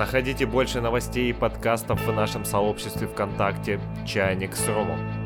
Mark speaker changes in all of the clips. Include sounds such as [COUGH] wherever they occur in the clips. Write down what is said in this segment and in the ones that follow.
Speaker 1: Находите больше новостей и подкастов в нашем сообществе ВКонтакте «Чайник с Ромом».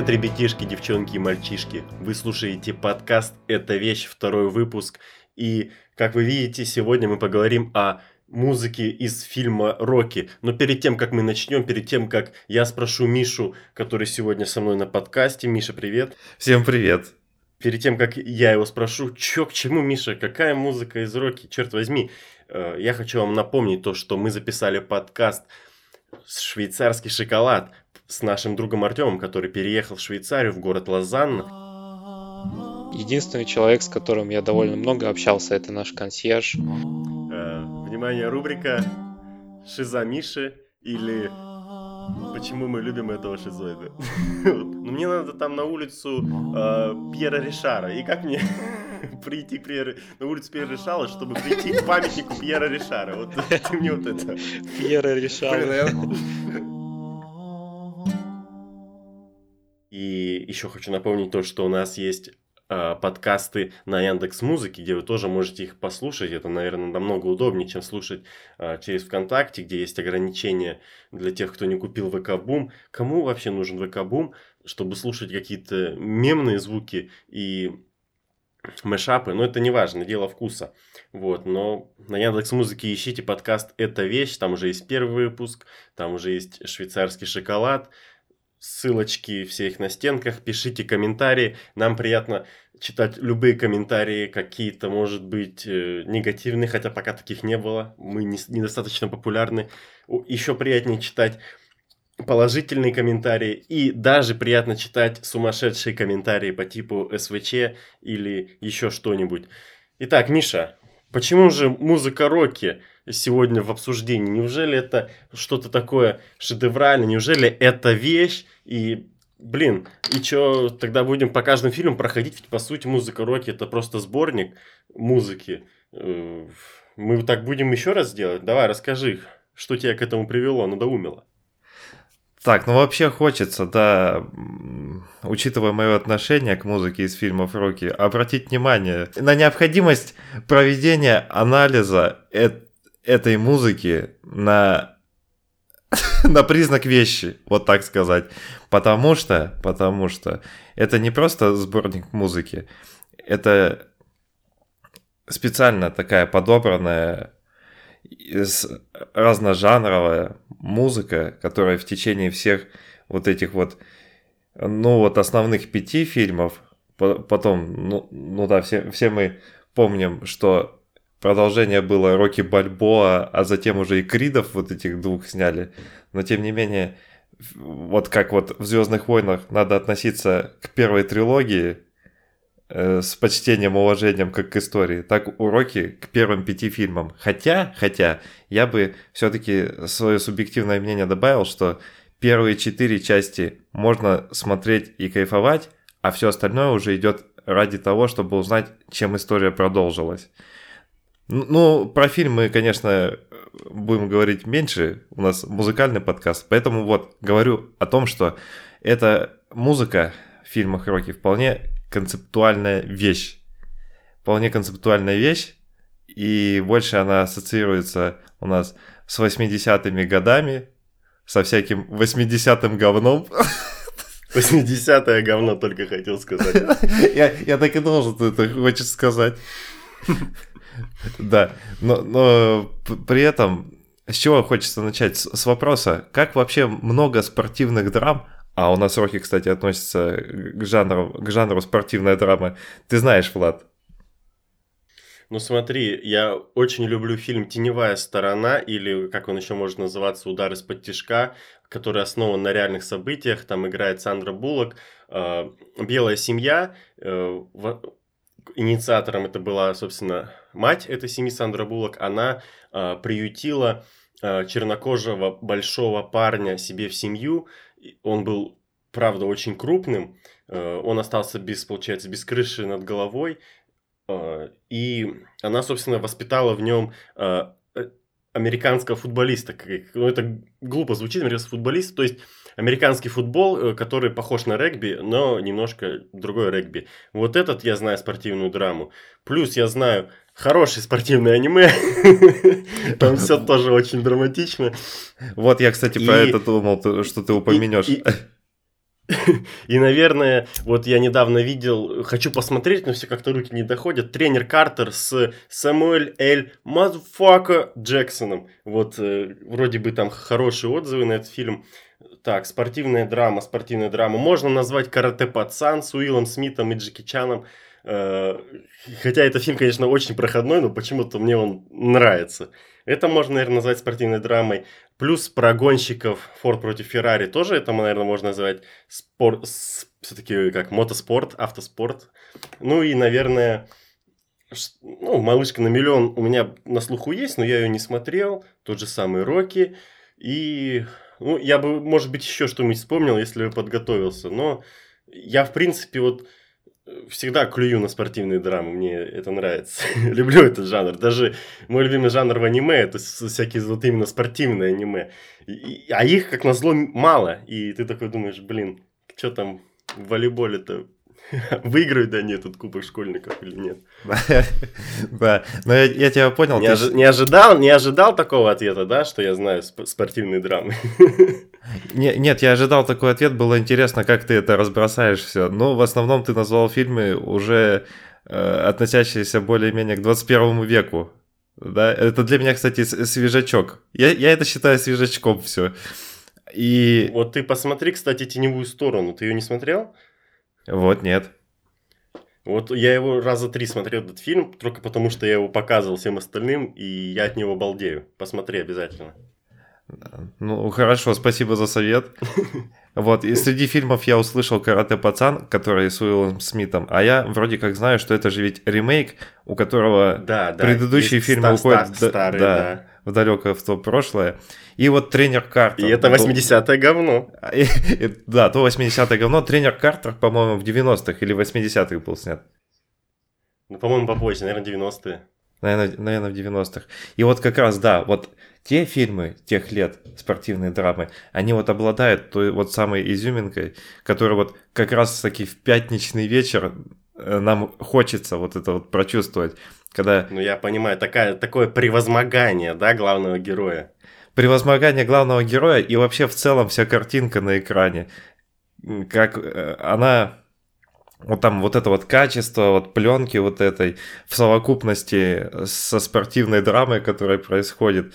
Speaker 2: Привет, ребятишки, девчонки и мальчишки. Вы слушаете подкаст «Это вещь», второй выпуск. И, как вы видите, сегодня мы поговорим о музыке из фильма «Рокки». Но перед тем, как мы начнем, перед тем, как я спрошу Мишу, который сегодня со мной на подкасте. Миша, привет.
Speaker 3: Всем привет.
Speaker 2: Перед тем, как я его спрошу, чё, к чему, Миша, какая музыка из «Рокки», черт возьми, э, я хочу вам напомнить то, что мы записали подкаст «Швейцарский шоколад» с нашим другом Артемом, который переехал в Швейцарию, в город Лозанна.
Speaker 4: Единственный человек, с которым я довольно много общался, это наш консьерж.
Speaker 2: Э, внимание, рубрика «Шиза Миши» или «Почему мы любим этого шизоида». [LAUGHS] Ну, мне надо там на улицу э, Пьера Ришара. И как мне [LAUGHS] прийти к Пьеру, на улицу Пьера Ришара, чтобы прийти к памятнику Пьера Ришара? Вот [LAUGHS] ты мне вот это...
Speaker 4: Пьера Ришара.
Speaker 2: Еще хочу напомнить то, что у нас есть э, подкасты на Яндекс Музыке, где вы тоже можете их послушать. Это, наверное, намного удобнее, чем слушать э, через ВКонтакте, где есть ограничения для тех, кто не купил ВК Бум. Кому вообще нужен ВК Бум, чтобы слушать какие-то мемные звуки и мешапы, но это не важно, дело вкуса. Вот, но на Яндекс Музыке ищите подкаст «Это вещь», там уже есть первый выпуск, там уже есть швейцарский шоколад, ссылочки все их на стенках, пишите комментарии. Нам приятно читать любые комментарии, какие-то, может быть, э, негативные, хотя пока таких не было. Мы не, недостаточно популярны. Еще приятнее читать положительные комментарии и даже приятно читать сумасшедшие комментарии по типу СВЧ или еще что-нибудь. Итак, Миша, почему же музыка роки сегодня в обсуждении. Неужели это что-то такое шедевральное? Неужели это вещь? И, блин, и что, тогда будем по каждому фильму проходить? Ведь, по сути, музыка Рокки это просто сборник музыки. Э, мы так будем еще раз делать? Давай, расскажи, что тебя к этому привело, надоумило.
Speaker 3: Так, ну вообще хочется, да, учитывая мое отношение к музыке из фильмов Рокки, обратить внимание на необходимость проведения анализа этой музыки на [LAUGHS] на признак вещи, вот так сказать. Потому что, потому что это не просто сборник музыки, это специально такая подобранная разножанровая музыка, которая в течение всех вот этих вот, ну вот основных пяти фильмов, потом, ну, ну да, все, все мы помним, что продолжение было Рокки Бальбоа, а затем уже и Кридов вот этих двух сняли. Но тем не менее, вот как вот в Звездных войнах надо относиться к первой трилогии с почтением, уважением как к истории, так уроки к первым пяти фильмам. Хотя, хотя, я бы все-таки свое субъективное мнение добавил, что первые четыре части можно смотреть и кайфовать, а все остальное уже идет ради того, чтобы узнать, чем история продолжилась. Ну, про фильм мы, конечно, будем говорить меньше. У нас музыкальный подкаст. Поэтому вот говорю о том, что эта музыка в фильмах Рокки вполне концептуальная вещь. Вполне концептуальная вещь. И больше она ассоциируется у нас с 80-ми годами, со всяким 80-м говном. [LAUGHS]
Speaker 2: 80-е говно только хотел сказать. [LAUGHS]
Speaker 3: я, я так и должен, ты это хочешь сказать. [LAUGHS] Да, но, но при этом с чего хочется начать? С, с вопроса, как вообще много спортивных драм, а у нас Рокки, кстати, относится к жанру, к жанру спортивная драма, ты знаешь, Влад?
Speaker 2: Ну смотри, я очень люблю фильм «Теневая сторона» или, как он еще может называться, «Удар из-под тишка», который основан на реальных событиях. Там играет Сандра Буллок. Э, «Белая семья». Э, инициатором это была, собственно, мать этой семьи Сандра Буллок. Она приютила э, чернокожего большого парня себе в семью. Он был, правда, очень крупным. Э, он остался без, получается, без крыши над головой. Э, и она, собственно, воспитала в нем э, американского футболиста. Ну, это глупо звучит, американский футболист. То есть американский футбол, который похож на регби, но немножко другой регби. Вот этот я знаю спортивную драму. Плюс я знаю хорошее спортивное аниме. [LAUGHS] Там все тоже очень драматично.
Speaker 3: Вот я, кстати, про это думал, что ты упомянешь. [LAUGHS]
Speaker 2: И, наверное, вот я недавно видел, хочу посмотреть, но все как-то руки не доходят, тренер Картер с Самуэль Эль Мазфака Джексоном. Вот э, вроде бы там хорошие отзывы на этот фильм. Так, спортивная драма, спортивная драма. Можно назвать «Карате пацан» с Уиллом Смитом и Джеки Чаном. Э, хотя это фильм, конечно, очень проходной, но почему-то мне он нравится. Это можно, наверное, назвать спортивной драмой. Плюс про гонщиков Форд против Феррари тоже это, наверное, можно назвать спорт, все-таки как мотоспорт, автоспорт. Ну и, наверное, ну, «Малышка на миллион» у меня на слуху есть, но я ее не смотрел. Тот же самый «Рокки». И, ну, я бы, может быть, еще что-нибудь вспомнил, если бы подготовился. Но я, в принципе, вот всегда клюю на спортивные драмы, мне это нравится. [LAUGHS] Люблю этот жанр. Даже мой любимый жанр в аниме это всякие вот именно спортивные аниме. И, а их, как назло, мало. И ты такой думаешь, блин, что там в волейболе-то [LAUGHS] Выиграют они этот кубок школьников или нет? [LAUGHS]
Speaker 3: Да, но я, тебя понял.
Speaker 2: Не, ожи- не, ожидал, не ожидал такого ответа, да, что я знаю сп- спортивные драмы? [LAUGHS]
Speaker 3: Не, нет, я ожидал такой ответ, было интересно, как ты это разбросаешь все. Но в основном ты назвал фильмы уже э, относящиеся более-менее к 21 веку. Да, это для меня, кстати, свежачок. Я, я это считаю свежачком все. И...
Speaker 2: Вот ты посмотри, кстати, теневую сторону. Ты ее не смотрел?
Speaker 3: Вот, нет.
Speaker 2: Вот я его раза три смотрел этот фильм, только потому что я его показывал всем остальным, и я от него балдею. Посмотри обязательно.
Speaker 3: Ну, хорошо, спасибо за совет. [LAUGHS] Вот, и среди фильмов я услышал «Карате пацан», который с Уиллом Смитом, а я вроде как знаю, что это же ведь ремейк, у которого да, да, предыдущие фильмы уходят ста- старые, да, да. В далекое в то прошлое. И вот тренер Картер.
Speaker 2: И это 80-е говно.
Speaker 3: И, и, да, то 80-е говно. Тренер Картер, по-моему, в 90-х или 80-х был снят.
Speaker 2: Ну, по-моему, попозже, наверное, 90-е.
Speaker 3: Наверное, наверное, в 90-х. И вот как раз, да, вот те фильмы тех лет, спортивные драмы, они вот обладают той вот самой изюминкой, которая вот как раз таки в пятничный вечер э, нам хочется вот это вот прочувствовать, когда...
Speaker 2: Ну, я понимаю, такая, такое превозмогание, да, главного героя.
Speaker 3: Превозмогание главного героя и вообще в целом вся картинка на экране, как э, она вот там вот это вот качество вот пленки вот этой в совокупности со спортивной драмой, которая происходит,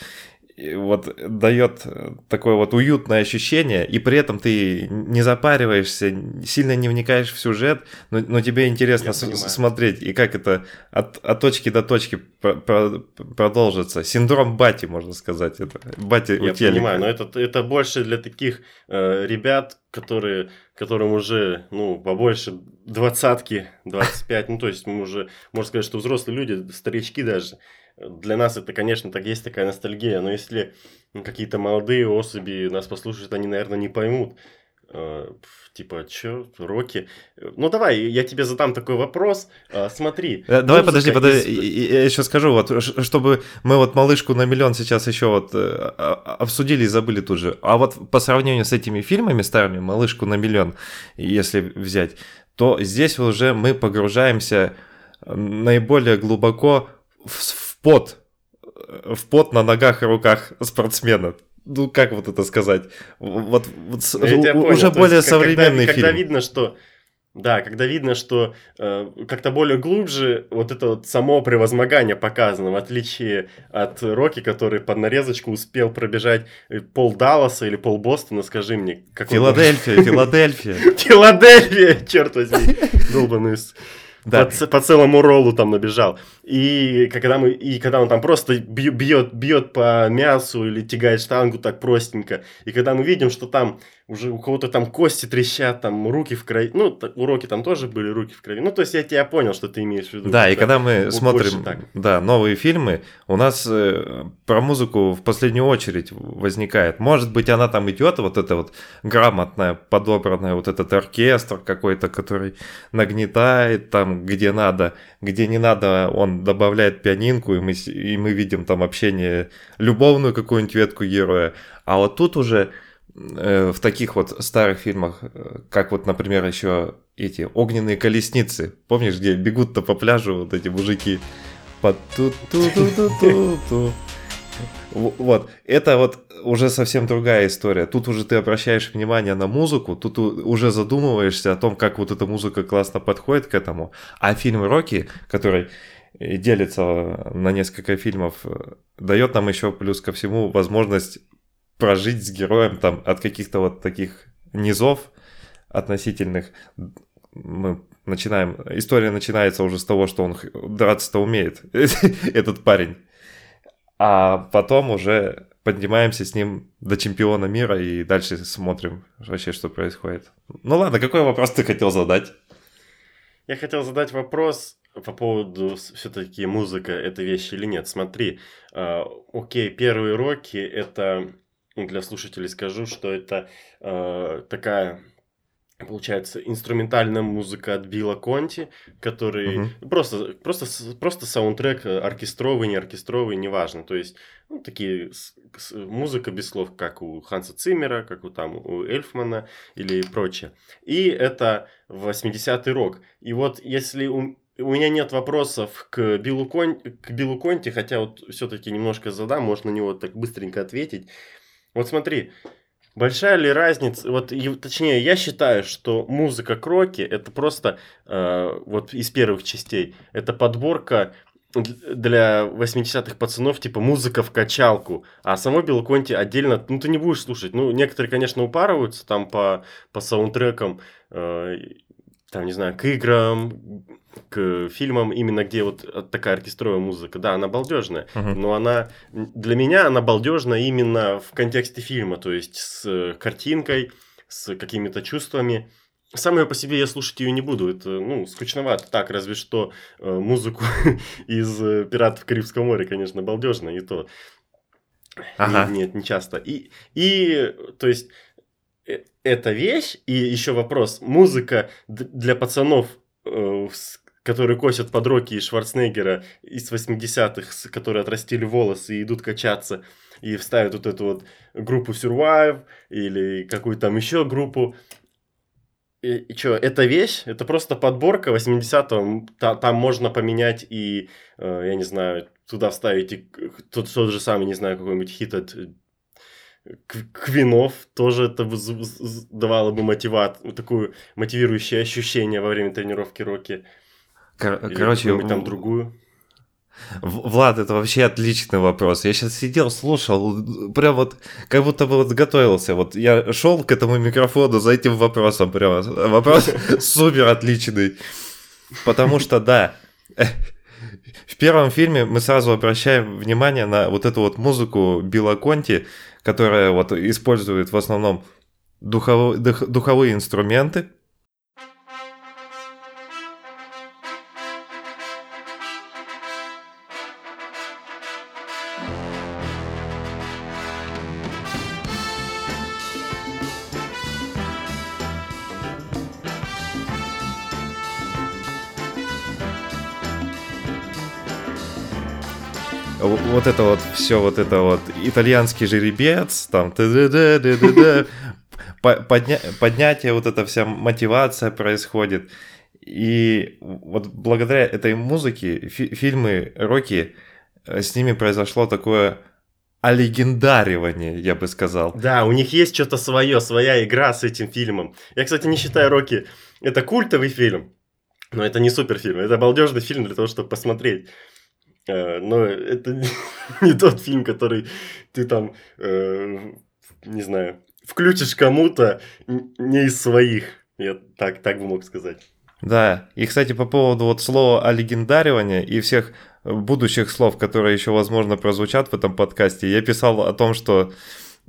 Speaker 3: вот дает такое вот уютное ощущение, и при этом ты не запариваешься, сильно не вникаешь в сюжет, но, но тебе интересно с- смотреть, и как это от, от точки до точки про- про- продолжится. Синдром Бати, можно сказать. Это. Бати
Speaker 2: Я понимаю, но это, это больше для таких э, ребят, которые, которым уже, ну, побольше двадцатки, 25, ну, то есть мы уже, можно сказать, что взрослые люди, старички даже, для нас это, конечно, так есть такая ностальгия, но если какие-то молодые особи нас послушают, они, наверное, не поймут. Э, типа, чё, Рокки? Ну, давай, я тебе задам такой вопрос. Э, смотри.
Speaker 3: Э, давай, подожди, подожди, я еще скажу, вот, чтобы мы вот «Малышку на миллион» сейчас еще вот а, обсудили и забыли тут же. А вот по сравнению с этими фильмами старыми, «Малышку на миллион», если взять, то здесь уже мы погружаемся наиболее глубоко в пот, в пот на ногах и руках спортсмена. Ну, как вот это сказать? Вот, вот
Speaker 2: ну, уже более есть, современный когда, фильм. Когда видно, что да, когда видно, что э, как-то более глубже вот это вот само превозмогание показано, в отличие от Рокки, который под нарезочку успел пробежать э, пол Далласа или пол Бостона, скажи мне.
Speaker 3: Филадельфия, [LAUGHS] Филадельфия.
Speaker 2: Филадельфия, черт возьми, долбаный да. по, по целому роллу там набежал. И когда, мы, и когда он там просто бьет, бьет по мясу или тягает штангу так простенько, и когда мы видим, что там уже у кого-то там кости трещат, там руки в крови. Ну, уроки там тоже были, руки в крови. Ну, то есть я тебя понял, что ты имеешь в виду.
Speaker 3: Да, и
Speaker 2: Это
Speaker 3: когда мы смотрим да, новые фильмы, у нас э, про музыку в последнюю очередь возникает. Может быть, она там идет, вот эта вот грамотная, подобранная, вот этот оркестр какой-то, который нагнетает там, где надо, где не надо, он добавляет пианинку, и мы, и мы видим там общение, любовную какую-нибудь ветку героя. А вот тут уже в таких вот старых фильмах, э, как вот, например, еще эти огненные колесницы. Помнишь, где бегут-то по пляжу вот эти мужики? Вот, это вот уже совсем другая история. Тут уже ты обращаешь внимание на музыку, тут уже задумываешься о том, как вот эта музыка классно подходит к этому. А фильм «Рокки», который э, делится на несколько фильмов, э, дает нам еще плюс ко всему возможность прожить с героем там от каких-то вот таких низов относительных. Мы начинаем, история начинается уже с того, что он драться-то умеет, [LAUGHS] этот парень. А потом уже поднимаемся с ним до чемпиона мира и дальше смотрим вообще, что происходит. Ну ладно, какой вопрос ты хотел задать?
Speaker 2: Я хотел задать вопрос по поводу все-таки музыка это вещь или нет. Смотри, э, окей, первые роки это для слушателей скажу, что это э, такая получается инструментальная музыка от Билла Конти, который
Speaker 3: Мгм.
Speaker 2: просто просто просто саундтрек э, оркестровый, не оркестровый, неважно. То есть ну, такие с- с- музыка без слов, как у Ханса Циммера, как у там у Эльфмана или прочее. И это 80-й рок. И вот если у, у меня нет вопросов к Биллу, Кон, к Биллу Конти, хотя вот все-таки немножко задам, может на него так быстренько ответить. Вот смотри, большая ли разница, вот точнее, я считаю, что музыка Кроки это просто э, вот из первых частей, это подборка для 80-х пацанов, типа музыка в качалку, а само Билл Конти отдельно, ну ты не будешь слушать, ну некоторые, конечно, упарываются там по, по саундтрекам, э, там, не знаю, к играм, к фильмам, именно где вот такая оркестровая музыка, да, она балдежная,
Speaker 3: Мгм.
Speaker 2: но она, для меня она балдежна именно в контексте фильма, то есть с э, картинкой, с какими-то чувствами. Сам ее по себе я слушать ее не буду, это, ну, скучновато. Так, разве что э, музыку [LAUGHS] из э, «Пиратов Карибского моря», конечно, балдежно, и то.
Speaker 3: Ага.
Speaker 2: Не- Нет, не часто. И, и то есть, э, эта вещь, и еще вопрос, музыка для пацанов, э, с- которые косят под Рокки и Шварценеггера из 80-х, с- которые отрастили волосы и идут качаться, и вставят вот эту вот группу Survive или какую-то там еще группу. И, и что, эта вещь, это просто подборка 80-го, та- там можно поменять и, э, я не знаю, туда вставить и тот, тот же самый, не знаю, какой-нибудь хит от э, Кв- Квинов, тоже это давало бы мотиват, такую мотивирующее ощущение во время тренировки Рокки.
Speaker 3: Кор-
Speaker 2: Или
Speaker 3: короче,
Speaker 2: какую-нибудь там другую.
Speaker 3: Влад, это вообще отличный вопрос. Я сейчас сидел, слушал, прям вот как будто бы вот готовился. Вот я шел к этому микрофону за этим вопросом. Прям вопрос [LAUGHS] супер отличный. Потому что, да, в первом фильме мы сразу обращаем внимание на вот эту вот музыку Билла Конти, которая вот использует в основном духовые инструменты, вот это вот все вот это вот итальянский жеребец, там подня- поднятие, вот эта вся мотивация происходит. И вот благодаря этой музыке фи- фильмы Рокки, э, с ними произошло такое олегендаривание, я бы сказал.
Speaker 2: Да, у них есть что-то свое, своя игра с этим фильмом. Я, кстати, не считаю Рокки это культовый фильм, но это не суперфильм, это балдежный фильм для того, чтобы посмотреть. Э, Но это [LAUGHS] не- тот фильм, который ты там, э, не знаю, включишь кому-то не из своих. Я так, так бы мог сказать.
Speaker 3: Да, и, кстати, по поводу вот слова олегендаривания и всех будущих слов, которые еще, возможно, прозвучат в этом подкасте, я писал о том, что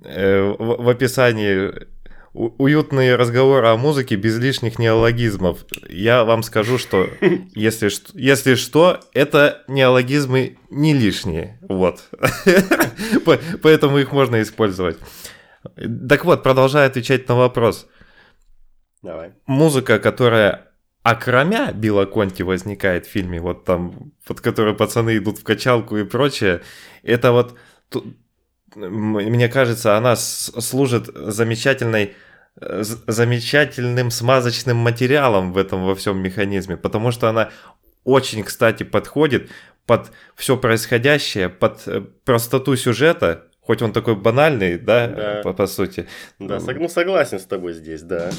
Speaker 3: э, в, описании уютные разговоры о музыке без лишних неологизмов. Я вам скажу, что [LAUGHS] если, если что, это неологизмы не лишние. Вот. [LAUGHS] По- Поэтому их можно использовать. Так вот, продолжая отвечать на вопрос.
Speaker 2: Давай.
Speaker 3: Музыка, которая окромя Билла Конти возникает в фильме, вот там, под которой пацаны идут в качалку и прочее, это вот, мне кажется, она служит замечательной замечательным смазочным материалом в этом во всем механизме, потому что она очень, кстати, подходит под все происходящее, под э, простоту сюжета, хоть он такой банальный, да,
Speaker 2: Да.
Speaker 3: По, по сути.
Speaker 2: Да, ну согласен с тобой здесь, да.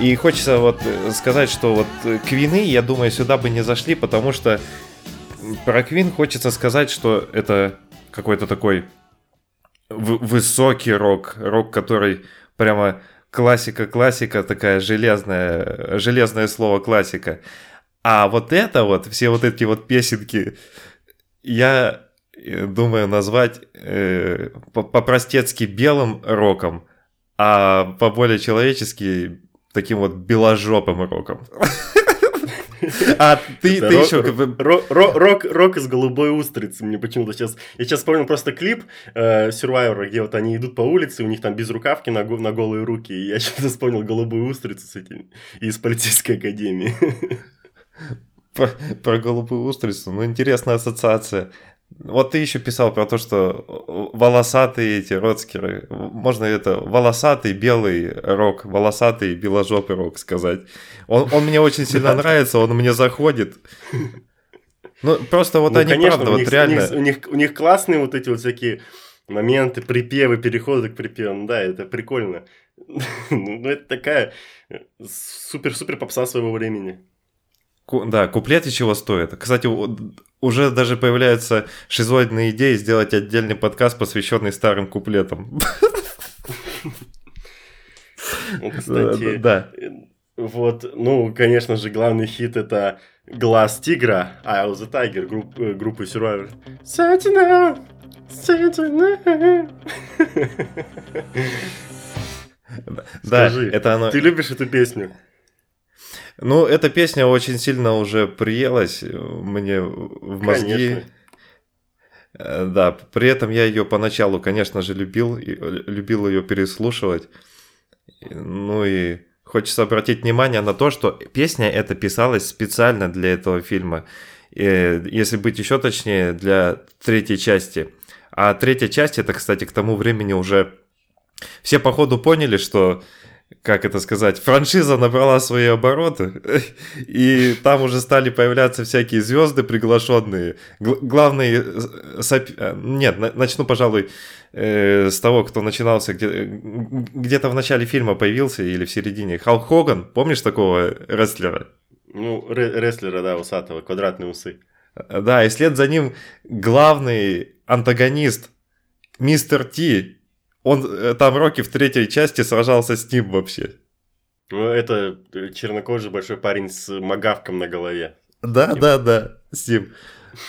Speaker 3: И хочется вот э, сказать, что вот э, Квины, я думаю, сюда бы не зашли, потому что про Квин хочется сказать, что это какой-то такой высокий рок, рок, который прямо классика-классика, такая железная, железное слово классика. А вот это вот, все вот эти вот песенки, я э, думаю назвать э, по- по-простецки белым роком, а по-более человечески таким вот беложопым роком. [LAUGHS] А ты, ты
Speaker 2: рок-
Speaker 3: еще как бы...
Speaker 2: ро- ро- рок, рок из голубой устрицы. Мне почему-то сейчас... Я сейчас вспомнил просто клип э, Survivor, где вот они идут по улице, у них там без рукавки на, на голые руки. И я [LAUGHS] что-то вспомнил голубую устрицу с этим из полицейской академии. [LAUGHS]
Speaker 3: Про, про голубую устрицу. Ну, интересная ассоциация. Вот ты еще писал про то, что волосатые эти родскеры. Можно это волосатый белый рок, волосатый беложопый рок сказать. Он, он мне очень [LAUGHS] сильно нравится, он мне заходит. Ну, просто вот
Speaker 2: Ну,
Speaker 3: они,
Speaker 2: конечно,
Speaker 3: правда,
Speaker 2: у
Speaker 3: вот реально...
Speaker 2: У них, у, них, у них классные вот эти вот всякие моменты, припевы, переходы к припевам. Да, это прикольно. [LAUGHS] Ну, это такая супер-супер попса своего времени.
Speaker 3: Да, куплеты чего стоят. Кстати, уже даже появляются шизоидные идеи сделать отдельный подкаст, посвященный старым куплетам. [LAUGHS]
Speaker 2: Кстати,
Speaker 3: Да.
Speaker 2: вот, ну, конечно же, главный хит это Глаз тигра, Eye of the Tiger, групп, э, группы Survivor. Sentinel, Sentinel.
Speaker 3: Да,
Speaker 2: Скажи,
Speaker 3: это оно.
Speaker 2: Ты любишь эту песню?
Speaker 3: Ну, эта песня очень сильно уже приелась э, мне в мозги.
Speaker 2: Конечно.
Speaker 3: Э, Да, при этом я ее поначалу, конечно же, любил, и, э, любил ее переслушивать. И, Ну и хочется обратить внимание на то, что песня эта писалась специально для этого фильма. Э, Если быть еще точнее, для третьей части. А третья часть, это, кстати, к тому времени уже все походу поняли, что как это сказать, франшиза набрала свои обороты, и там уже стали появляться всякие звезды приглашенные. Гл- главный, э, соп- э, нет, на- начну, пожалуй, э, с того, кто начинался, где, где-то в начале фильма появился или в середине. Халк Хоган, помнишь такого рестлера?
Speaker 2: Ну, ре- рестлера, да, усатого, квадратные усы.
Speaker 3: Да, и след за ним главный антагонист, мистер Ти. Он э, там Рокки в третьей части сражался с ним вообще.
Speaker 2: Ну, это э, чернокожий большой парень с магавком на голове.
Speaker 3: Да, да, да, с ним.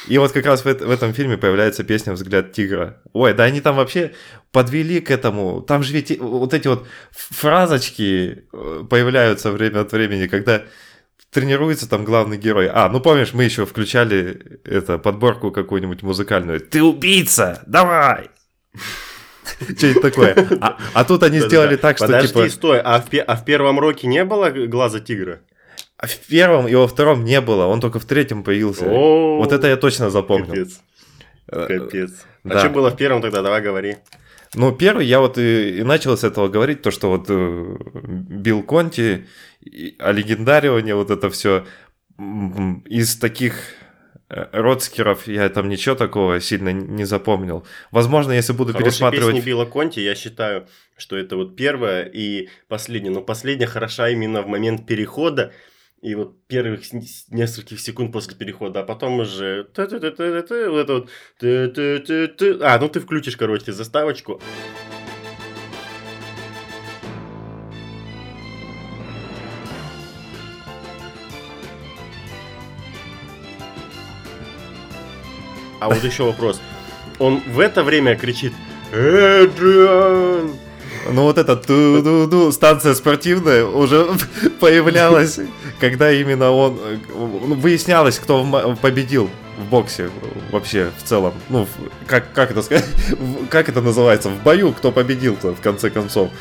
Speaker 3: И вот как раз в, в этом фильме появляется песня «Взгляд тигра». Ой, да они там вообще подвели к этому. Там же ведь вот эти вот фразочки э, появляются время от времени, когда тренируется там главный герой. А, ну помнишь, мы еще включали это подборку какую-нибудь музыкальную. Ты убийца, давай! [LAUGHS] Что-нибудь такое. А, а тут они сделали так, что
Speaker 2: Подожди,
Speaker 3: типа...
Speaker 2: стой, а в, а в первом роке не было глаза тигра?
Speaker 3: а В первом и во втором не было, он только в третьем появился.
Speaker 2: О,
Speaker 3: Вот это я точно запомнил.
Speaker 2: Капец,
Speaker 3: Э,
Speaker 2: капец. А
Speaker 3: да.
Speaker 2: что было в первом тогда? Давай говори.
Speaker 3: Ну, первый я вот и, и начал с этого говорить, то, что вот э, Билл Конти, и- а легендаривание, вот это все из таких э, родскеров я там ничего такого сильно не запомнил. Возможно, если буду
Speaker 2: Хорошие
Speaker 3: пересматривать...
Speaker 2: песни Билла Конти, я считаю, что это вот первая и последняя. Но последняя хороша именно в момент перехода. И вот первых нескольких секунд после перехода, а потом уже... Вот это вот... А, ну ты включишь, короче, заставочку. А вот еще вопрос. Он в это время кричит Эдриан!
Speaker 3: Ну вот эта ту-ду-ду, станция спортивная уже [LAUGHS] появлялась, когда именно он... ну, Выяснялось, кто победил в боксе вообще в целом. Ну, как, как это сказать? Как это называется? В бою кто победил-то, в конце концов?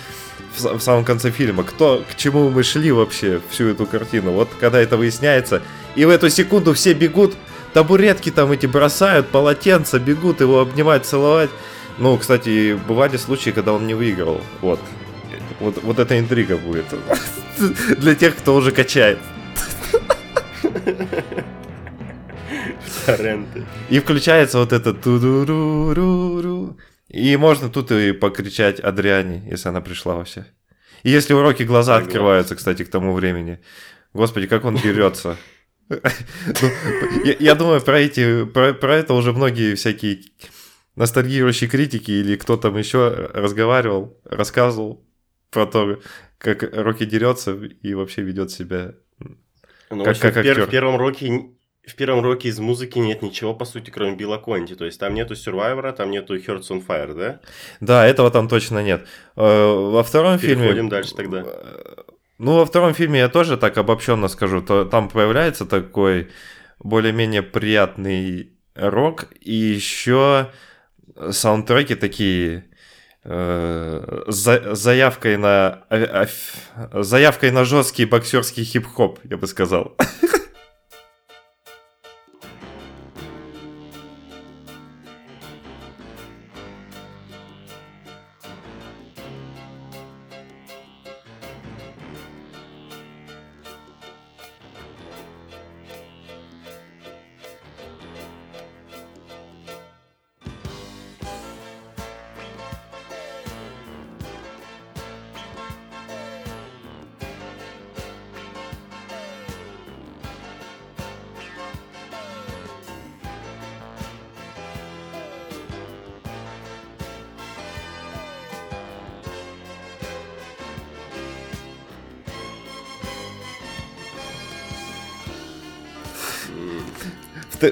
Speaker 3: В, в самом конце фильма. Кто, к чему мы шли вообще всю эту картину? Вот когда это выясняется, и в эту секунду все бегут, табуретки там эти бросают, полотенца, бегут его обнимать, целовать. Ну, кстати, бывали случаи, когда он не выиграл. Вот. Вот, вот эта интрига будет. [LAUGHS] Для тех, кто уже качает.
Speaker 2: Торренты.
Speaker 3: И включается вот это ту-ду-ру-ру-ру. И можно тут и покричать Адриане, если она пришла вообще. И если уроки глаза открываются, кстати, к тому времени. Господи, как он дерется. Ну, я, думаю, про, эти, про, это уже многие всякие ностальгирующие критики или кто там еще разговаривал, рассказывал про то, как Рокки дерется и вообще ведет себя.
Speaker 2: Ну,
Speaker 3: Как- как
Speaker 2: в, пер- в первом роке в первом роке из музыки нет ничего, по сути, кроме Билла Конти. То есть там нету Survivor, там нету Hearts on Fire, да?
Speaker 3: Да, этого там точно нет. Э, Во втором фильме...
Speaker 2: Переходим дальше тогда.
Speaker 3: Ну, во втором фильме я тоже так обобщенно скажу, то там появляется такой более-менее приятный рок, и еще саундтреки такие э, за- заявкой на а- а- заявкой на жесткий боксерский хип-хоп, я бы сказал. [LAUGHS]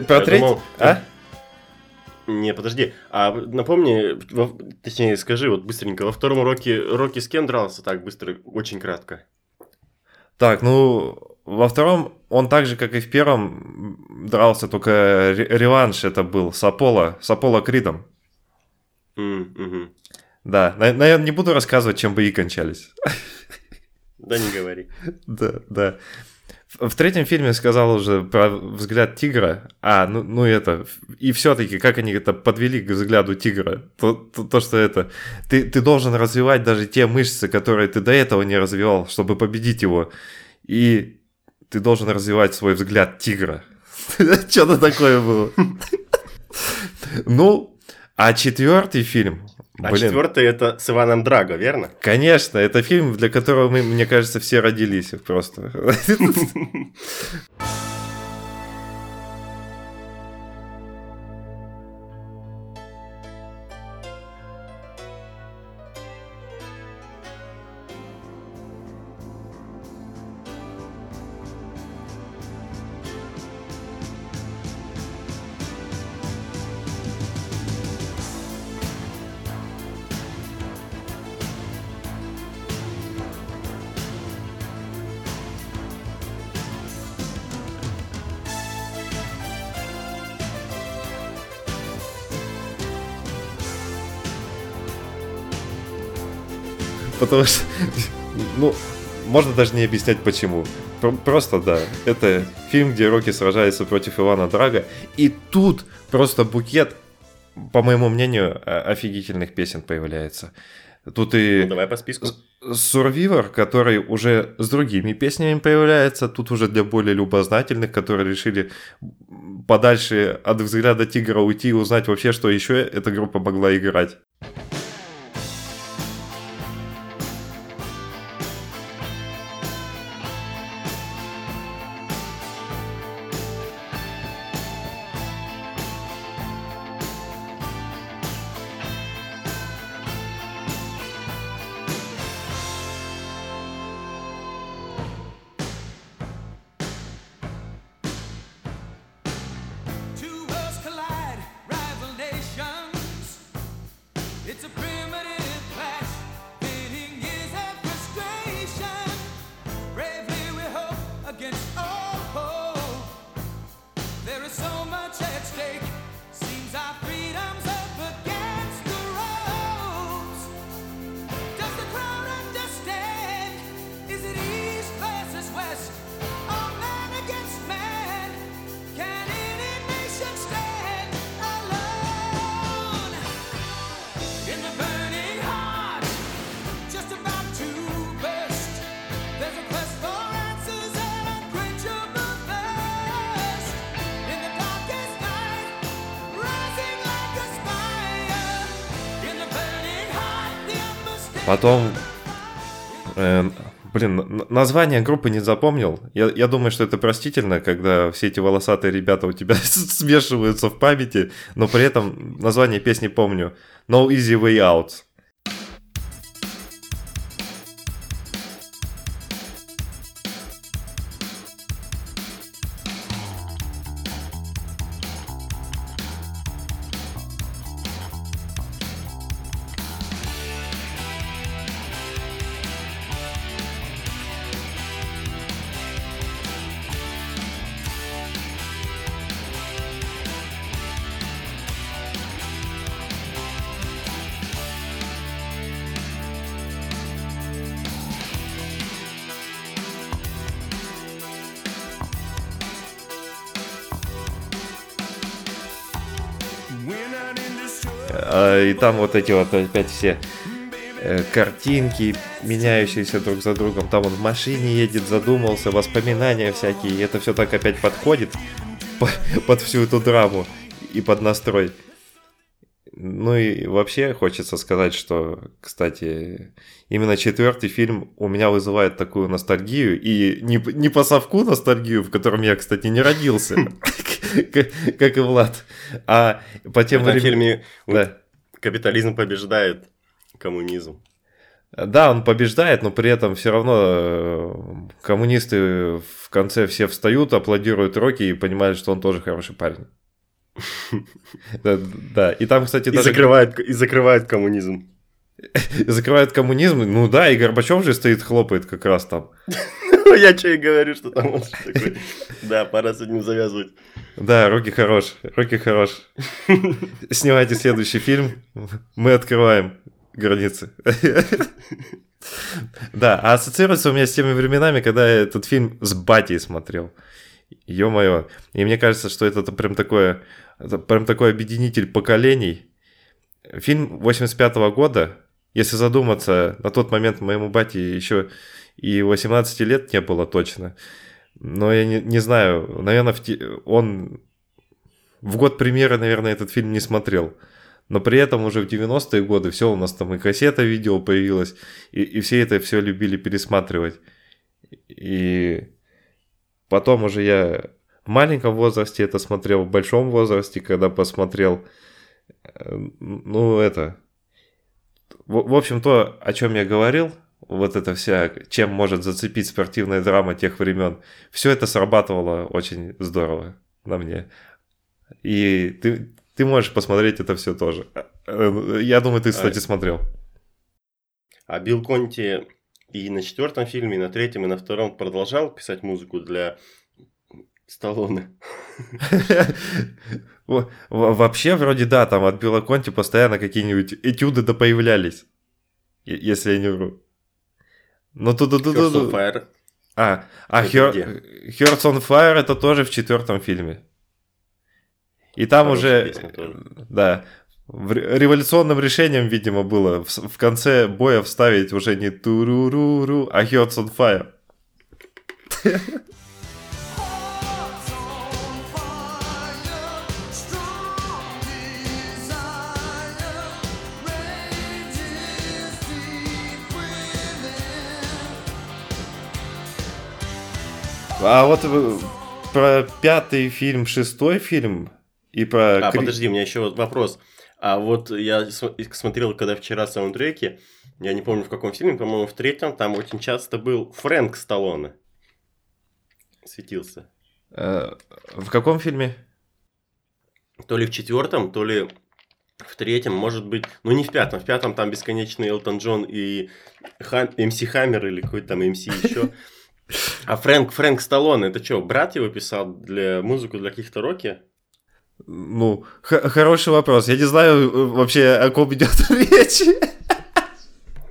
Speaker 3: Про третий... А?
Speaker 2: Не, подожди. А напомни, во- точнее, скажи вот быстренько, во втором роке Рокки с кем дрался так быстро, очень кратко?
Speaker 3: Так, ну, во втором он так же, как и в первом, дрался, только ре- реванш это был с Аполло, с Аполло Кридом.
Speaker 2: Мгм.
Speaker 3: Да, наверное, не буду рассказывать, чем бои кончались.
Speaker 2: Да не говори. [LAUGHS]
Speaker 3: Да, да. В, третьем фильме сказал уже про взгляд тигра. А, ну, ну это. И все-таки, как они это подвели к взгляду тигра. То, то, то, что это. Ты, ты должен развивать даже те мышцы, которые ты до этого не развивал, чтобы победить его. И ты должен развивать свой взгляд тигра. [LAUGHS] Что-то такое было. [LAUGHS] Ну, а четвертый фильм.
Speaker 2: А
Speaker 3: Блин,
Speaker 2: четвертый это с Иваном Драго, верно?
Speaker 3: Конечно, это фильм, для которого мы, мне кажется, все родились просто. [LAUGHS] Потому что, ну, можно даже не объяснять почему. Про- Просто, да, это фильм, где Рокки сражается против Ивана Драга. И тут просто букет, по моему мнению, офигительных песен появляется. Тут и...
Speaker 2: Ну, давай по списку.
Speaker 3: Survivor, который уже с другими песнями появляется, тут уже для более любознательных, которые решили подальше от взгляда тигра уйти и узнать вообще, что еще эта группа могла играть. Потом, э, блин, название группы не запомнил. Я, я думаю, что это простительно, когда все эти волосатые ребята у тебя [LAUGHS] смешиваются в памяти, но при этом название песни помню. No Easy Way Out. Там вот эти вот опять все э, картинки, меняющиеся друг за другом. Там он в машине едет, задумался, воспоминания всякие. И это все так опять подходит [LAUGHS] по- под всю эту драму и под настрой. Ну и вообще хочется сказать, что, кстати, именно четвертый фильм у меня вызывает такую ностальгию. И не, не по совку ностальгию, в котором я, кстати, не родился, [LAUGHS] как и Влад, а по тем временам...
Speaker 2: капитализм побеждает коммунизм.
Speaker 3: Да, он побеждает, но при этом все равно э, коммунисты в конце все встают, аплодируют Рокки и понимают, что он тоже хороший парень. [LAUGHS] Да, и там, кстати, даже
Speaker 2: закрывает, и закрывает коммунизм. [LAUGHS]
Speaker 3: закрывают коммунизм. Ну да, и Горбачев же стоит, хлопает как раз там. [LAUGHS] [LAUGHS]
Speaker 2: Я что и говорю, что там он [LAUGHS] такой. Да, пора с этим завязывать.
Speaker 3: Да, Рокки хорош, Рокки хорош. Снимайте следующий фильм, мы открываем границы. [LAUGHS] Да, а ассоциируется у меня с теми временами, когда я этот фильм с батей смотрел. Ё-моё. И мне кажется, что это прям такое, это прям такой объединитель поколений. Фильм 85 года, если задуматься, на тот момент моему бате еще и 18 лет не было точно. Но я не, не знаю, наверное, в те- он в год премьеры, наверное, этот фильм не смотрел. Но при этом уже в 90-е годы все у нас там и кассета видео появилась, и, и все это все любили пересматривать. И потом уже я в маленьком возрасте это смотрел, в большом возрасте, когда посмотрел, э, ну это, в, в общем, то, о чем я говорил, вот это вся, чем может зацепить спортивная драма тех времен, все это срабатывало очень здорово на мне. И ты, ты можешь посмотреть это все тоже. Я думаю, ты, кстати, смотрел.
Speaker 2: А Билл Конти и на четвертом фильме, и на третьем, и на втором продолжал писать музыку для Сталлоне. [LAUGHS]
Speaker 3: Во- во- Вообще, вроде да, там от Билла Конти постоянно какие-нибудь этюды да появлялись. Е- Если я не вру. Ну, ту ту ту
Speaker 2: Hearts
Speaker 3: ту
Speaker 2: on Fire.
Speaker 3: А, а Her-? Hearts on Fire это тоже в четвертом фильме. И там
Speaker 2: Хорошая
Speaker 3: уже, да, революционным решением, видимо, было в, в конце боя вставить уже не туруруру, а Hearts on Fire. А вот э, про пятый фильм, шестой фильм и про...
Speaker 2: А, подожди, у меня еще вот вопрос. А вот я см- смотрел, когда вчера саундтреки, я не помню в каком фильме, по-моему, в третьем, там очень часто был Фрэнк Сталлоне. Светился.
Speaker 3: э, в каком фильме?
Speaker 2: То ли в четвертом, то ли в третьем, может быть, ну не в пятом, в пятом там бесконечный Элтон Джон и Ха- МС Хаммер или какой-то там МС еще. [LAUGHS] А Фрэнк, Фрэнк Сталлоне, это что, брат его писал для музыку для каких-то роки?
Speaker 3: Ну, х- хороший вопрос. Я не знаю э, вообще, о ком идет [LAUGHS] речь.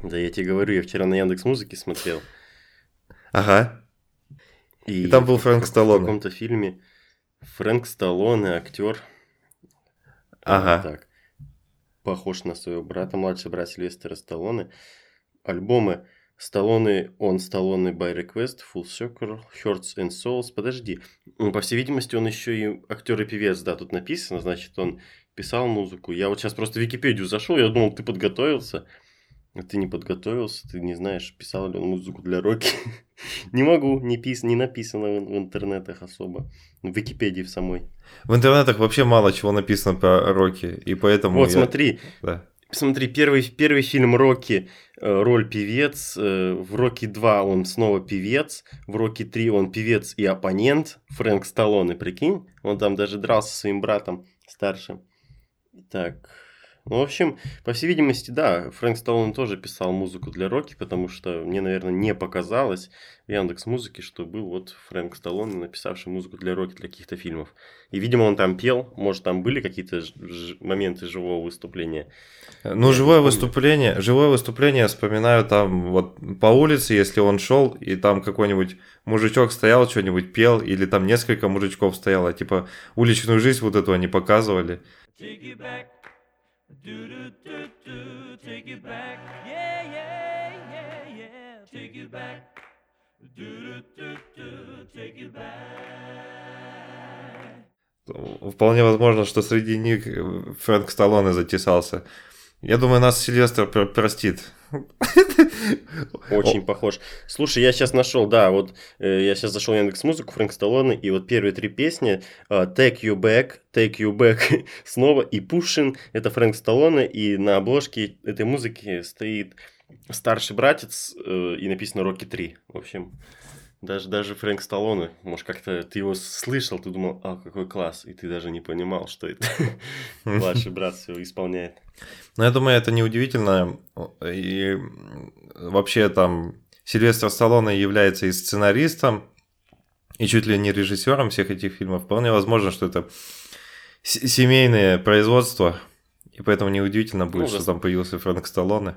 Speaker 2: Да я тебе говорю, я вчера на Яндекс Музыке смотрел.
Speaker 3: Ага.
Speaker 2: И,
Speaker 3: И там был Фрэнк Сталлоне.
Speaker 2: В каком-то фильме Фрэнк Сталлоне, актер.
Speaker 3: Ага.
Speaker 2: Так. Похож на своего брата, младший брат Сильвестра Сталлоне. Альбомы Сталлоне on Сталлоне by Request, Full Circle, Hearts and Souls. Подожди. Ну, По всей видимости, он еще и актер и певец, да, тут написано, значит, он писал музыку. Я вот сейчас просто в Википедию зашел, я думал, ты подготовился. А ты не подготовился, ты не знаешь, писал ли он музыку для роки. [LAUGHS] Не могу, не, пис... не написано в, в интернетах особо. В Википедии в самой.
Speaker 3: В интернетах вообще мало чего написано про Рокки, и поэтому
Speaker 2: Вот,
Speaker 3: я-
Speaker 2: смотри,
Speaker 3: да.
Speaker 2: Смотри, первый, первый фильм Рокки, э, роль певец, э, в Рокки 2 он снова певец, в Рокки 3 он певец и оппонент, Фрэнк Сталлоне, прикинь, он там даже дрался со своим братом старшим. Так, ну, в общем, по всей видимости, да, Фрэнк Сталлоне тоже писал музыку для Рокки, потому что мне, наверное, не показалось в Яндекс Музыке, что был вот Фрэнк Сталлоне, написавший музыку для Рокки для каких-то фильмов. И, видимо, он там пел, может, там были какие-то моменты живого выступления.
Speaker 3: Ну,
Speaker 2: Я
Speaker 3: живое выступление, живое выступление я вспоминаю там вот по улице, если он шел, и там какой-нибудь мужичок стоял, что-нибудь пел, или там несколько мужичков стояло, типа уличную жизнь вот эту они показывали.
Speaker 5: Take it back. Do do do do. Take it back. Yeah yeah yeah yeah. Take it back. Do do do do. Take it back.
Speaker 3: Вполне возможно, что среди них э, Фрэнк Сталлоне затесался. Я думаю, нас Сильвестр пр- простит.
Speaker 2: Очень похож. Слушай, я сейчас нашел, да, вот э, я сейчас зашел в Яндекс Музыку, Фрэнк Сталлоне, и вот первые три песни э, Take You Back, Take You Back [LAUGHS] снова и Pushing, это Фрэнк Сталлоне, и на обложке этой музыки стоит старший братец, э, и написано Рокки 3. В общем, даже, даже Фрэнк Сталлоне, может, как-то ты его слышал, ты думал, а, какой класс, и ты даже не понимал, что это [LAUGHS] младший брат все исполняет.
Speaker 3: Но я думаю, это неудивительно. И вообще там Сильвестр Сталлоне является и сценаристом, и чуть ли не режиссером всех этих фильмов. Вполне возможно, что это семейное производство. И поэтому неудивительно будет,
Speaker 2: Ну,
Speaker 3: что там появился Фрэнк Сталлоне.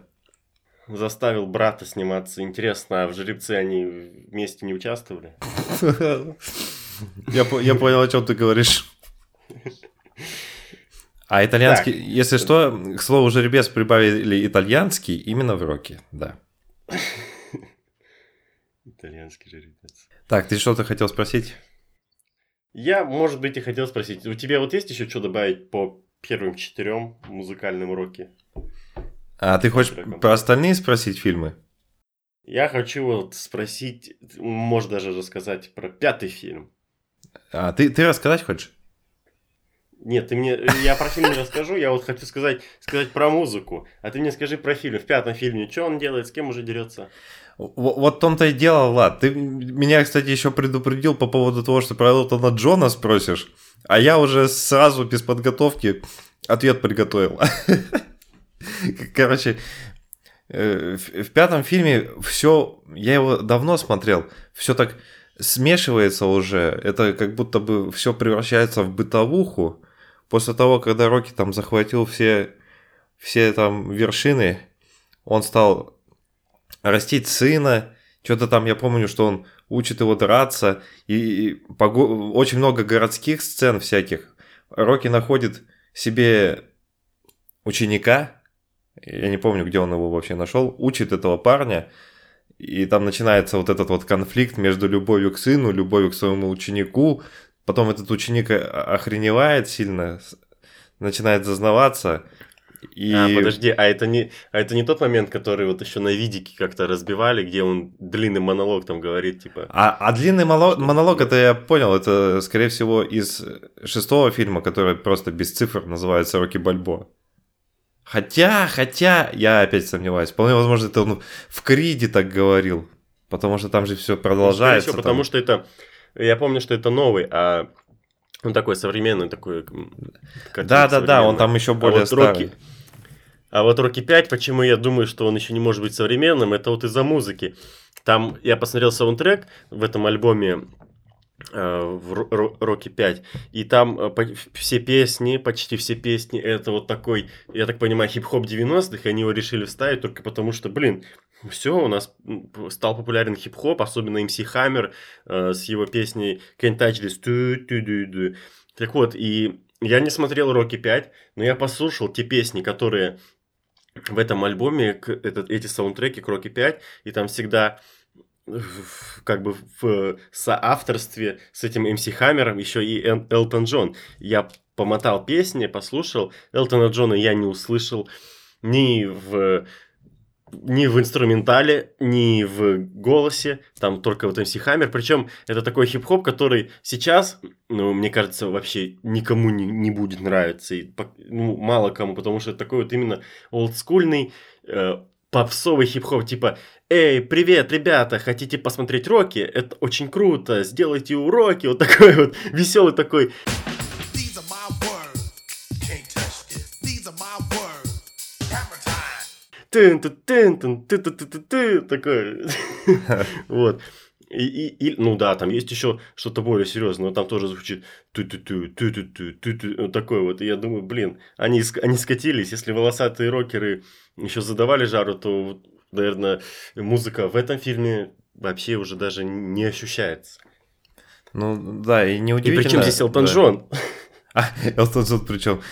Speaker 2: Заставил брата сниматься. Интересно, а в жеребце они вместе не участвовали?
Speaker 3: Я, по- я понял, о чем ты говоришь. А итальянский,
Speaker 2: Так.
Speaker 3: если что, к слову, жеребец прибавили итальянский именно в роке, да.
Speaker 2: Итальянский жеребец.
Speaker 3: Так, ты что-то хотел спросить?
Speaker 2: Я, может быть, и хотел спросить, у тебя вот есть еще что добавить по первым четырем музыкальным уроке?
Speaker 3: А ты хочешь
Speaker 2: Треком.
Speaker 3: про остальные спросить фильмы?
Speaker 2: Я хочу вот спросить, может даже рассказать про пятый фильм.
Speaker 3: А, ты, ты рассказать хочешь?
Speaker 2: Нет, ты мне, я про фильм не расскажу, я вот хочу сказать, сказать про музыку. А ты мне скажи про фильм. В пятом фильме, что он делает, с кем уже дерется?
Speaker 3: Вот в том-то и дело, Влад. Ты меня, кстати, еще предупредил по поводу того, что про Элтона Джона спросишь, а я уже сразу без подготовки ответ приготовил. [LAUGHS] [LAUGHS] Короче, э, в пятом фильме все, я его давно смотрел, все так смешивается уже. Это как будто бы все превращается в бытовуху. После того, когда Рокки там захватил все, все там вершины, он стал растить сына, Что-то там, я помню, что он учит его драться, и, и по го- очень много городских сцен всяких. Рокки находит себе ученика, я не помню, где он его вообще нашел, учит этого парня, и там начинается вот этот вот конфликт между любовью к сыну, любовью к своему ученику. Потом этот ученик о- охреневает сильно, начинает зазнаваться. И...
Speaker 2: А, подожди, а это не, а это не тот момент, который вот еще на видике как-то разбивали, где он длинный монолог там говорит, типа.
Speaker 3: А, а длинный мало- монолог, это я понял, это, скорее всего, из шестого фильма, который просто без цифр называется «Рокки Бальбо». Хотя, хотя, я опять сомневаюсь, вполне возможно, это он в Криде так говорил, потому что там же все
Speaker 2: Ну, скорее
Speaker 3: продолжается.
Speaker 2: всего,
Speaker 3: там.
Speaker 2: потому что это, я помню, что это новый, а он такой современный, такой. м, картинка
Speaker 3: Да-да-да, он там еще более
Speaker 2: а вот
Speaker 3: старый.
Speaker 2: Рокки, а вот Рокки 5, почему я думаю, что он еще не может быть современным, это вот из-за музыки. Там я посмотрел саундтрек в этом альбоме в Ро- Ро- Рокки 5, и там э, все песни, почти все песни, это вот такой, я так понимаю, хип-хоп 90-х, и они его решили вставить только потому, что, блин, все, у нас стал популярен хип-хоп, особенно MC Hammer э, с его песней Can't Touch This. Ту-ту-ду-ду. Так вот, и я не смотрел Рокки 5, но я послушал те песни, которые в этом альбоме, этот, эти саундтреки к Рокки 5, и там всегда в- как бы в соавторстве с этим MC Хаммером еще и Элтон Джон. Я помотал песни, послушал. Элтона Джона я не услышал ни в ни в инструментале, ни в голосе, там только вот MC Хаммер. Причем это такой хип-хоп, который сейчас, ну, мне кажется, вообще никому не, не будет нравиться. И, ну, мало кому, потому что это такой вот именно олдскульный, э, попсовый хип-хоп, типа «Эй, привет, ребята, хотите посмотреть Рокки? Это очень круто, сделайте уроки!» Вот такой вот веселый такой. Тын тын тын тын ты ты ты ты ты такой. [LAUGHS] Вот. И, и, и- ну да, там есть еще что-то более серьезное, но там тоже звучит ту ту ту ту ту ту ту вот такой вот. И я думаю, блин, они, они скатились. Если волосатые рокеры еще задавали жару, то, наверное, музыка в этом фильме вообще уже даже не ощущается.
Speaker 3: Ну да, и
Speaker 2: И
Speaker 3: неудивительно.
Speaker 2: причем здесь Элтон
Speaker 3: да.
Speaker 2: Джон?
Speaker 3: А, Элтон Джон причем.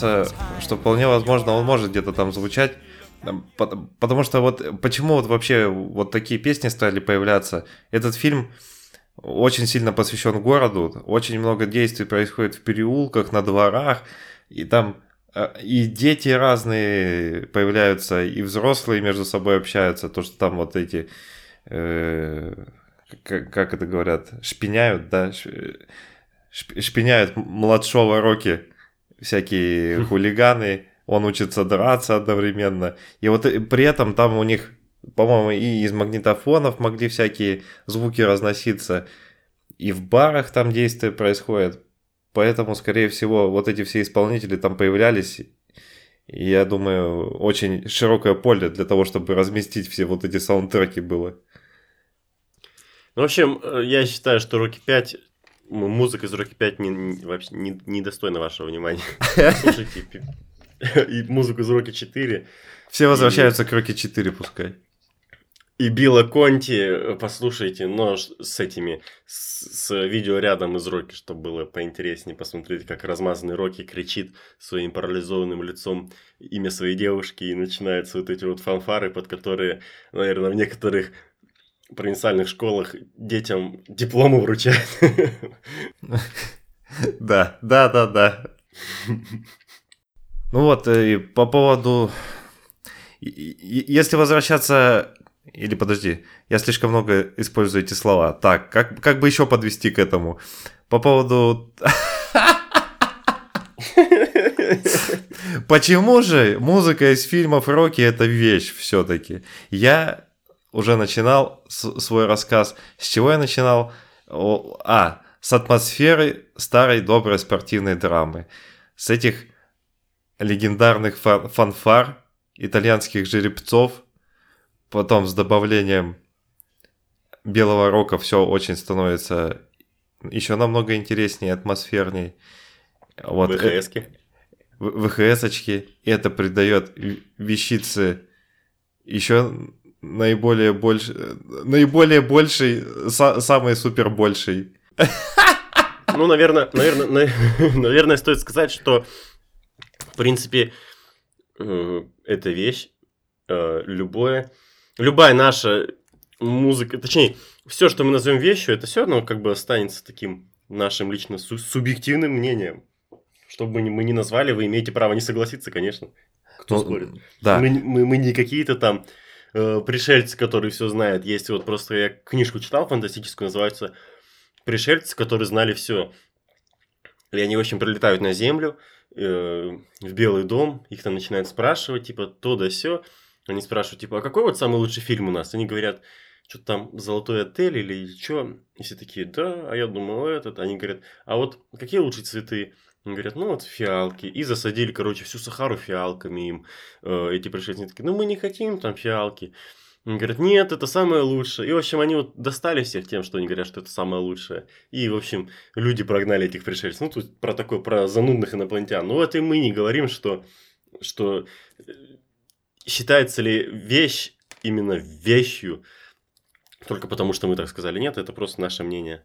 Speaker 3: Кажется, что вполне возможно он может где-то там звучать. Потому что вот почему вот вообще вот такие песни стали появляться. Этот фильм очень сильно посвящен городу. Очень много действий происходит в переулках, на дворах. И там э, и дети разные появляются, и взрослые между собой общаются. То, что там вот эти... э, как, как это говорят? Шпиняют, да? Шп- шпиняют младшего Рокки всякие [LAUGHS] хулиганы, он учится драться одновременно. И вот э, при этом там у них, по-моему, и из магнитофонов могли всякие звуки разноситься, и в барах там действия происходят. Поэтому, скорее всего, вот эти все исполнители там появлялись. И я думаю, очень широкое поле для того, чтобы разместить все вот эти саундтреки было.
Speaker 2: Ну, в общем, э, я считаю, что Рокки 5, м, музыка из Рокки 5 не, не- вообще не, недостойна вашего внимания. [LAUGHS] Слушайте, и музыку из Рокки 4,
Speaker 3: Все возвращаются к Рокки 4 пускай.
Speaker 2: и Билла Конти, э, послушайте, но с этими, с, с видео рядом из Рокки, чтобы было поинтереснее посмотреть, как размазанный Рокки кричит своим парализованным лицом имя своей девушки, и начинаются вот эти вот фанфары, под которые, наверное, в некоторых провинциальных школах детям дипломы вручают. [LAUGHS]
Speaker 3: Да, да, да, да. Ну вот, э, и по поводу... Если возвращаться... Или подожди, я слишком много использую эти слова. Так, как, как бы еще подвести к этому? По поводу... [LAUGHS] Почему же музыка из фильмов Рокки это вещь все-таки? Я уже начинал свой рассказ. С чего я начинал? О, а, с атмосферы старой доброй спортивной драмы. С этих легендарных фа- фанфар, итальянских жеребцов, потом с добавлением белого рока все очень становится еще намного интереснее, атмосферней. Вот, э,
Speaker 2: ВХСки.
Speaker 3: ВХС-очки, и это придает вещице еще наиболее больш... наиболее больший, са- самый супер больший. [LAUGHS]
Speaker 2: Ну, наверное, наверное, на- [LAUGHS] наверное, стоит сказать, что, в принципе, э, эта вещь, э, любое, любая наша музыка, точнее, все, что мы назовем вещью, это все равно как бы останется таким нашим лично су- субъективным мнением. Что бы мы ни назвали, вы имеете право не согласиться, конечно. Кто
Speaker 3: Ну,
Speaker 2: спорит?
Speaker 3: Да,
Speaker 2: Мы, мы, мы не какие-то там э, пришельцы, которые все знают. Есть вот просто я книжку читал фантастическую, называется «Пришельцы, которые знали все». И они, в общем, прилетают на Землю, э, в Белый дом, их там начинают спрашивать, типа, то да все. Они спрашивают, типа, а какой вот самый лучший фильм у нас? Они говорят, что-то там «Золотой отель» или что. И все такие, да, а я думал этот. Они говорят, а вот какие лучшие цветы? Они говорят, ну вот фиалки. И засадили, короче, всю Сахару фиалками им. Э, эти пришельцы такие, ну мы не хотим там фиалки. Они говорят, нет, это самое лучшее. И, в общем, они вот достали всех тем, что они говорят, что это самое лучшее. И, в общем, люди прогнали этих пришельцев. Ну, тут про такое, про занудных инопланетян. Ну, вот и мы не говорим, что, что э, считается ли вещь именно вещью, только потому, что мы так сказали. Нет, это просто наше мнение.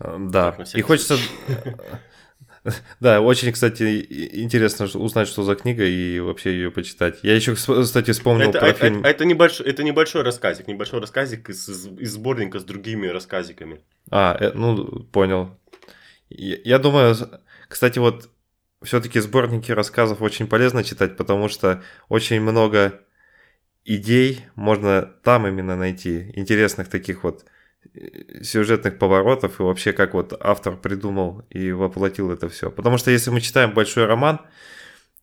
Speaker 3: э, да. И хочется... [LAUGHS] [LAUGHS] Да, очень, кстати, интересно узнать, что за книга и вообще ее почитать. Я еще, кстати, вспомнил
Speaker 2: Это,
Speaker 3: про
Speaker 2: а-
Speaker 3: фильм...
Speaker 2: а- это, небольшой, это небольшой рассказик, небольшой рассказик из, из- сборника с другими рассказиками.
Speaker 3: А, э, ну, понял. Я, я думаю, кстати, вот все-таки сборники рассказов очень полезно читать, потому что очень много идей можно там именно найти, интересных таких вот сюжетных поворотов и вообще как вот автор придумал и воплотил это все. Потому что если мы читаем большой роман,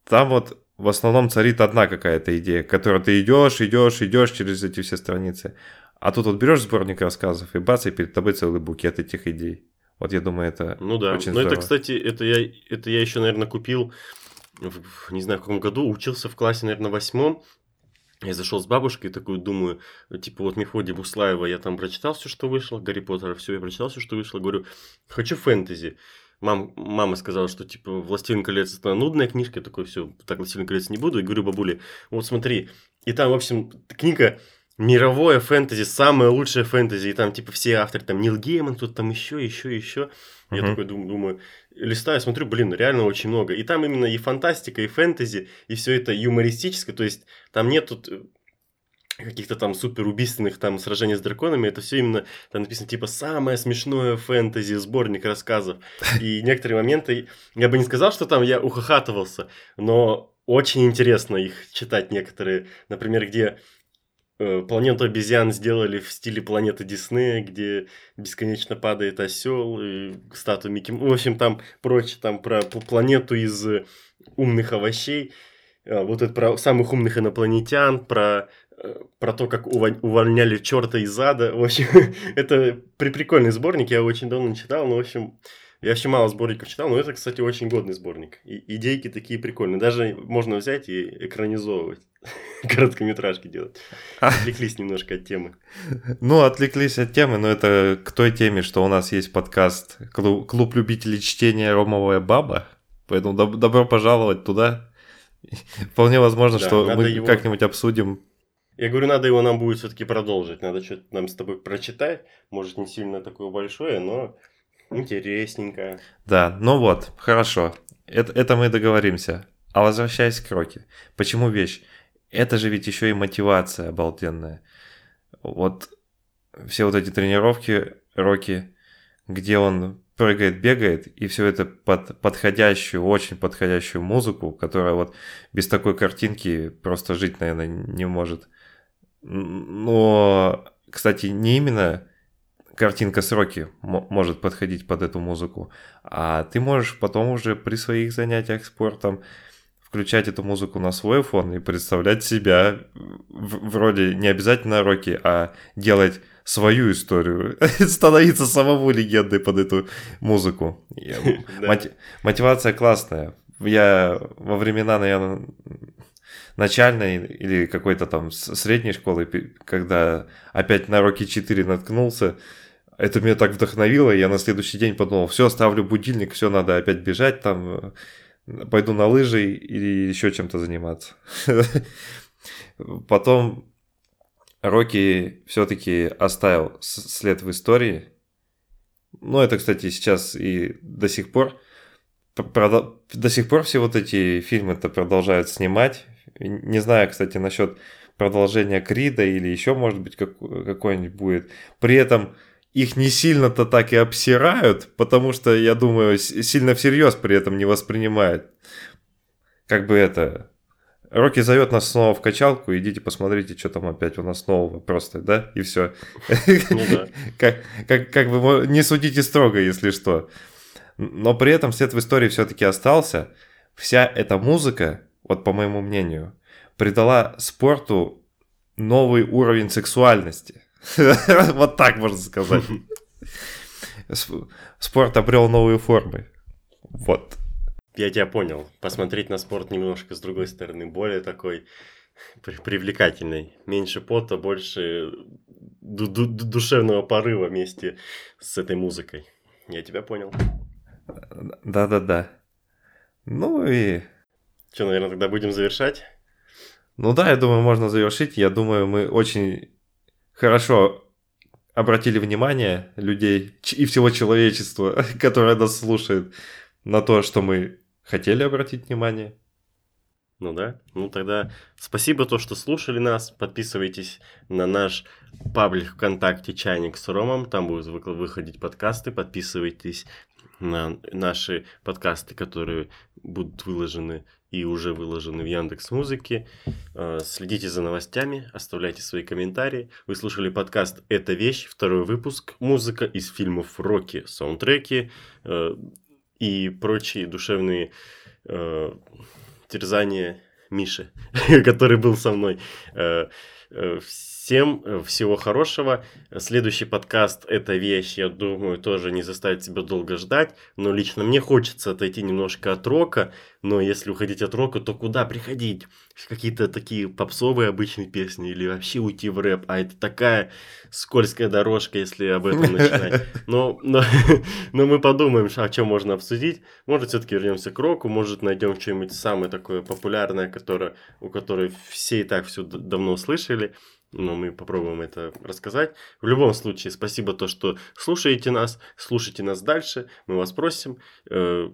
Speaker 3: там вот в основном царит одна какая-то идея, к которой ты идешь, идешь, идешь через эти все страницы. А тут вот берешь сборник рассказов и бац, и перед тобой целый букет этих идей. Вот я думаю, это
Speaker 2: Ну да.
Speaker 3: очень
Speaker 2: Но это,
Speaker 3: здорово.
Speaker 2: кстати, это я, это я еще, наверное, купил, в- не знаю, в каком году, учился в классе, наверное, восьмом. Я зашел с бабушкой, такой думаю, типа вот Мефодия Буслаева, я там прочитал все, что вышло, Гарри Поттера, все, я прочитал все, что вышло, говорю, хочу фэнтези. Мам, мама сказала, что типа «Властелин колец» это нудная книжка, я такой, все, так «Властелин колец» не буду, и говорю бабуле, вот смотри, и там, в общем, книга мировое фэнтези, самое лучшее фэнтези, и там типа все авторы, там Нил Гейман, тут там еще, еще, еще. Я
Speaker 3: Мгм.
Speaker 2: такой думаю, думаю, листаю, смотрю, блин, реально очень много. И там именно и фантастика, и фэнтези, и все это юмористическое, то есть там нет тут э, каких-то там супер убийственных там сражений с драконами, это все именно там написано типа самое смешное фэнтези, сборник рассказов. И некоторые моменты, я бы не сказал, что там я ухахатывался, но очень интересно их читать некоторые, например, где планету обезьян сделали в стиле планеты Диснея, где бесконечно падает осел, и статуя Микки В общем, там прочее, там про планету из э, умных овощей, э, вот это про самых умных инопланетян, про, э, про то, как увольняли черта из ада. В общем, [LAUGHS] это при прикольный сборник, я очень давно читал, но, в общем, я вообще мало сборников читал, но это, кстати, очень годный сборник. И идейки такие прикольные. Даже можно взять и экранизовывать. [LAUGHS] Короткометражки делать. Отвлеклись немножко от темы.
Speaker 3: Ну, отвлеклись от темы, но это к той теме, что у нас есть подкаст «Клуб, клуб любителей чтения «Ромовая баба». Поэтому доб- добро пожаловать туда. [LAUGHS] Вполне возможно,
Speaker 2: Да,
Speaker 3: что мы
Speaker 2: его-
Speaker 3: как-нибудь обсудим.
Speaker 2: Я говорю, надо его нам будет все-таки продолжить. Надо что-то нам с тобой прочитать. Может, не сильно такое большое, но интересненькое.
Speaker 3: Да, ну вот, хорошо. Это, это мы договоримся. А возвращаясь к Роке. Почему вещь? Это же ведь еще и мотивация обалденная. Вот все вот эти тренировки Роки, где он прыгает, бегает, и все это под подходящую, очень подходящую музыку, которая вот без такой картинки просто жить, наверное, не может. Но, кстати, не именно картинка с Роки мо- может подходить под эту музыку, а ты можешь потом уже при своих занятиях спортом включать эту музыку на свой фон и представлять себя вроде не обязательно Рокки, а делать свою историю, [LAUGHS] становиться самому легендой под эту музыку. [LAUGHS] Мотивация классная. Я во времена, наверное, начальной или какой-то там средней школы, когда опять на Роки 4 наткнулся, это меня так вдохновило, я на следующий день подумал, все, ставлю будильник, все, надо опять бежать там, пойду на лыжи или еще чем-то заниматься. Потом Рокки все-таки оставил след в истории. Ну, это, кстати, сейчас и до сих пор до сих пор все вот эти фильмы-то продолжают снимать. Не знаю, кстати, насчет продолжения Крида или еще, может быть, как, какой-нибудь будет. При этом их не сильно-то так и обсирают, потому что, я думаю, сильно всерьез при этом не воспринимают. Как бы это... Рокки зовет нас снова в качалку, идите посмотрите, что там опять у нас нового просто, да, и все.
Speaker 2: Ну да. [LAUGHS]
Speaker 3: Как, как, как бы не судите строго, если что. Но при этом след в истории все-таки остался. Вся эта музыка, вот по моему мнению, придала спорту новый уровень сексуальности. [LAUGHS] Вот так можно сказать. [LAUGHS] Сп- Спорт обрел новые формы. Вот.
Speaker 2: Я тебя понял. Посмотреть на спорт немножко с другой стороны, более такой при- привлекательный. Меньше пота, больше ду- ду- ду- душевного порыва вместе с этой музыкой. Я тебя понял.
Speaker 3: Да-да-да. Ну и...
Speaker 2: Что, наверное, тогда будем завершать?
Speaker 3: Ну да, я думаю, можно завершить. Я думаю, мы очень хорошо обратили внимание людей и всего человечества, [LAUGHS] которое нас слушает, на то, что мы хотели обратить внимание.
Speaker 2: Ну да. Ну тогда спасибо то, что слушали нас. Подписывайтесь на наш паблик ВКонтакте «Чайник с Ромом». Там будут вы- выходить подкасты. Подписывайтесь на наши подкасты, которые будут выложены и уже выложены в Яндекс Музыке. Следите за новостями, оставляйте свои комментарии. Вы слушали подкаст «Это вещь», второй выпуск. Музыка из фильмов «Рокки», саундтреки э, и прочие душевные э, терзания Миши, [LAUGHS] который был со мной. Э, э, Всем э, всего хорошего. Следующий подкаст «Это вещь», я думаю, тоже не заставит себя долго ждать. Но лично мне хочется отойти немножко от рока. Но если уходить от рока, то куда приходить? В Какие-то такие попсовые обычные песни или вообще уйти в рэп. А это такая скользкая дорожка, если об этом [LAUGHS] начинать. Но, но, но мы подумаем, о чем можно обсудить. Может, все-таки вернемся к року, может, найдем что-нибудь самое такое популярное, которое, у которой все и так все давно слышали. Но мы попробуем это рассказать. В любом случае, спасибо то, что слушаете нас, слушайте нас дальше. Мы вас просим. Э,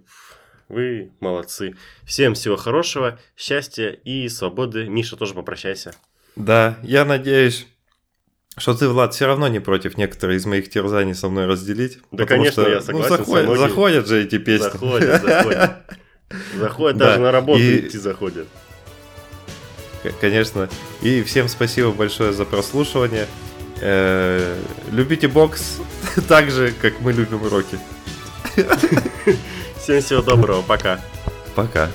Speaker 2: Вы молодцы. Всем всего хорошего, счастья и свободы. Миша, тоже попрощайся.
Speaker 3: Да, я надеюсь, что ты, Влад, все равно не против некоторые из моих терзаний со мной разделить.
Speaker 2: Да, конечно,
Speaker 3: что,
Speaker 2: я
Speaker 3: ну,
Speaker 2: согласен, со
Speaker 3: заходят,
Speaker 2: многими.
Speaker 3: заходят же эти песни.
Speaker 2: Заходят, заходят. [LAUGHS] Заходят,
Speaker 3: Да,
Speaker 2: даже на работу идти заходят.
Speaker 3: Конечно. И всем спасибо большое за прослушивание. Э, Любите бокс [LAUGHS] так же, как мы любим уроки.
Speaker 2: Всем всего доброго, пока.
Speaker 3: Пока.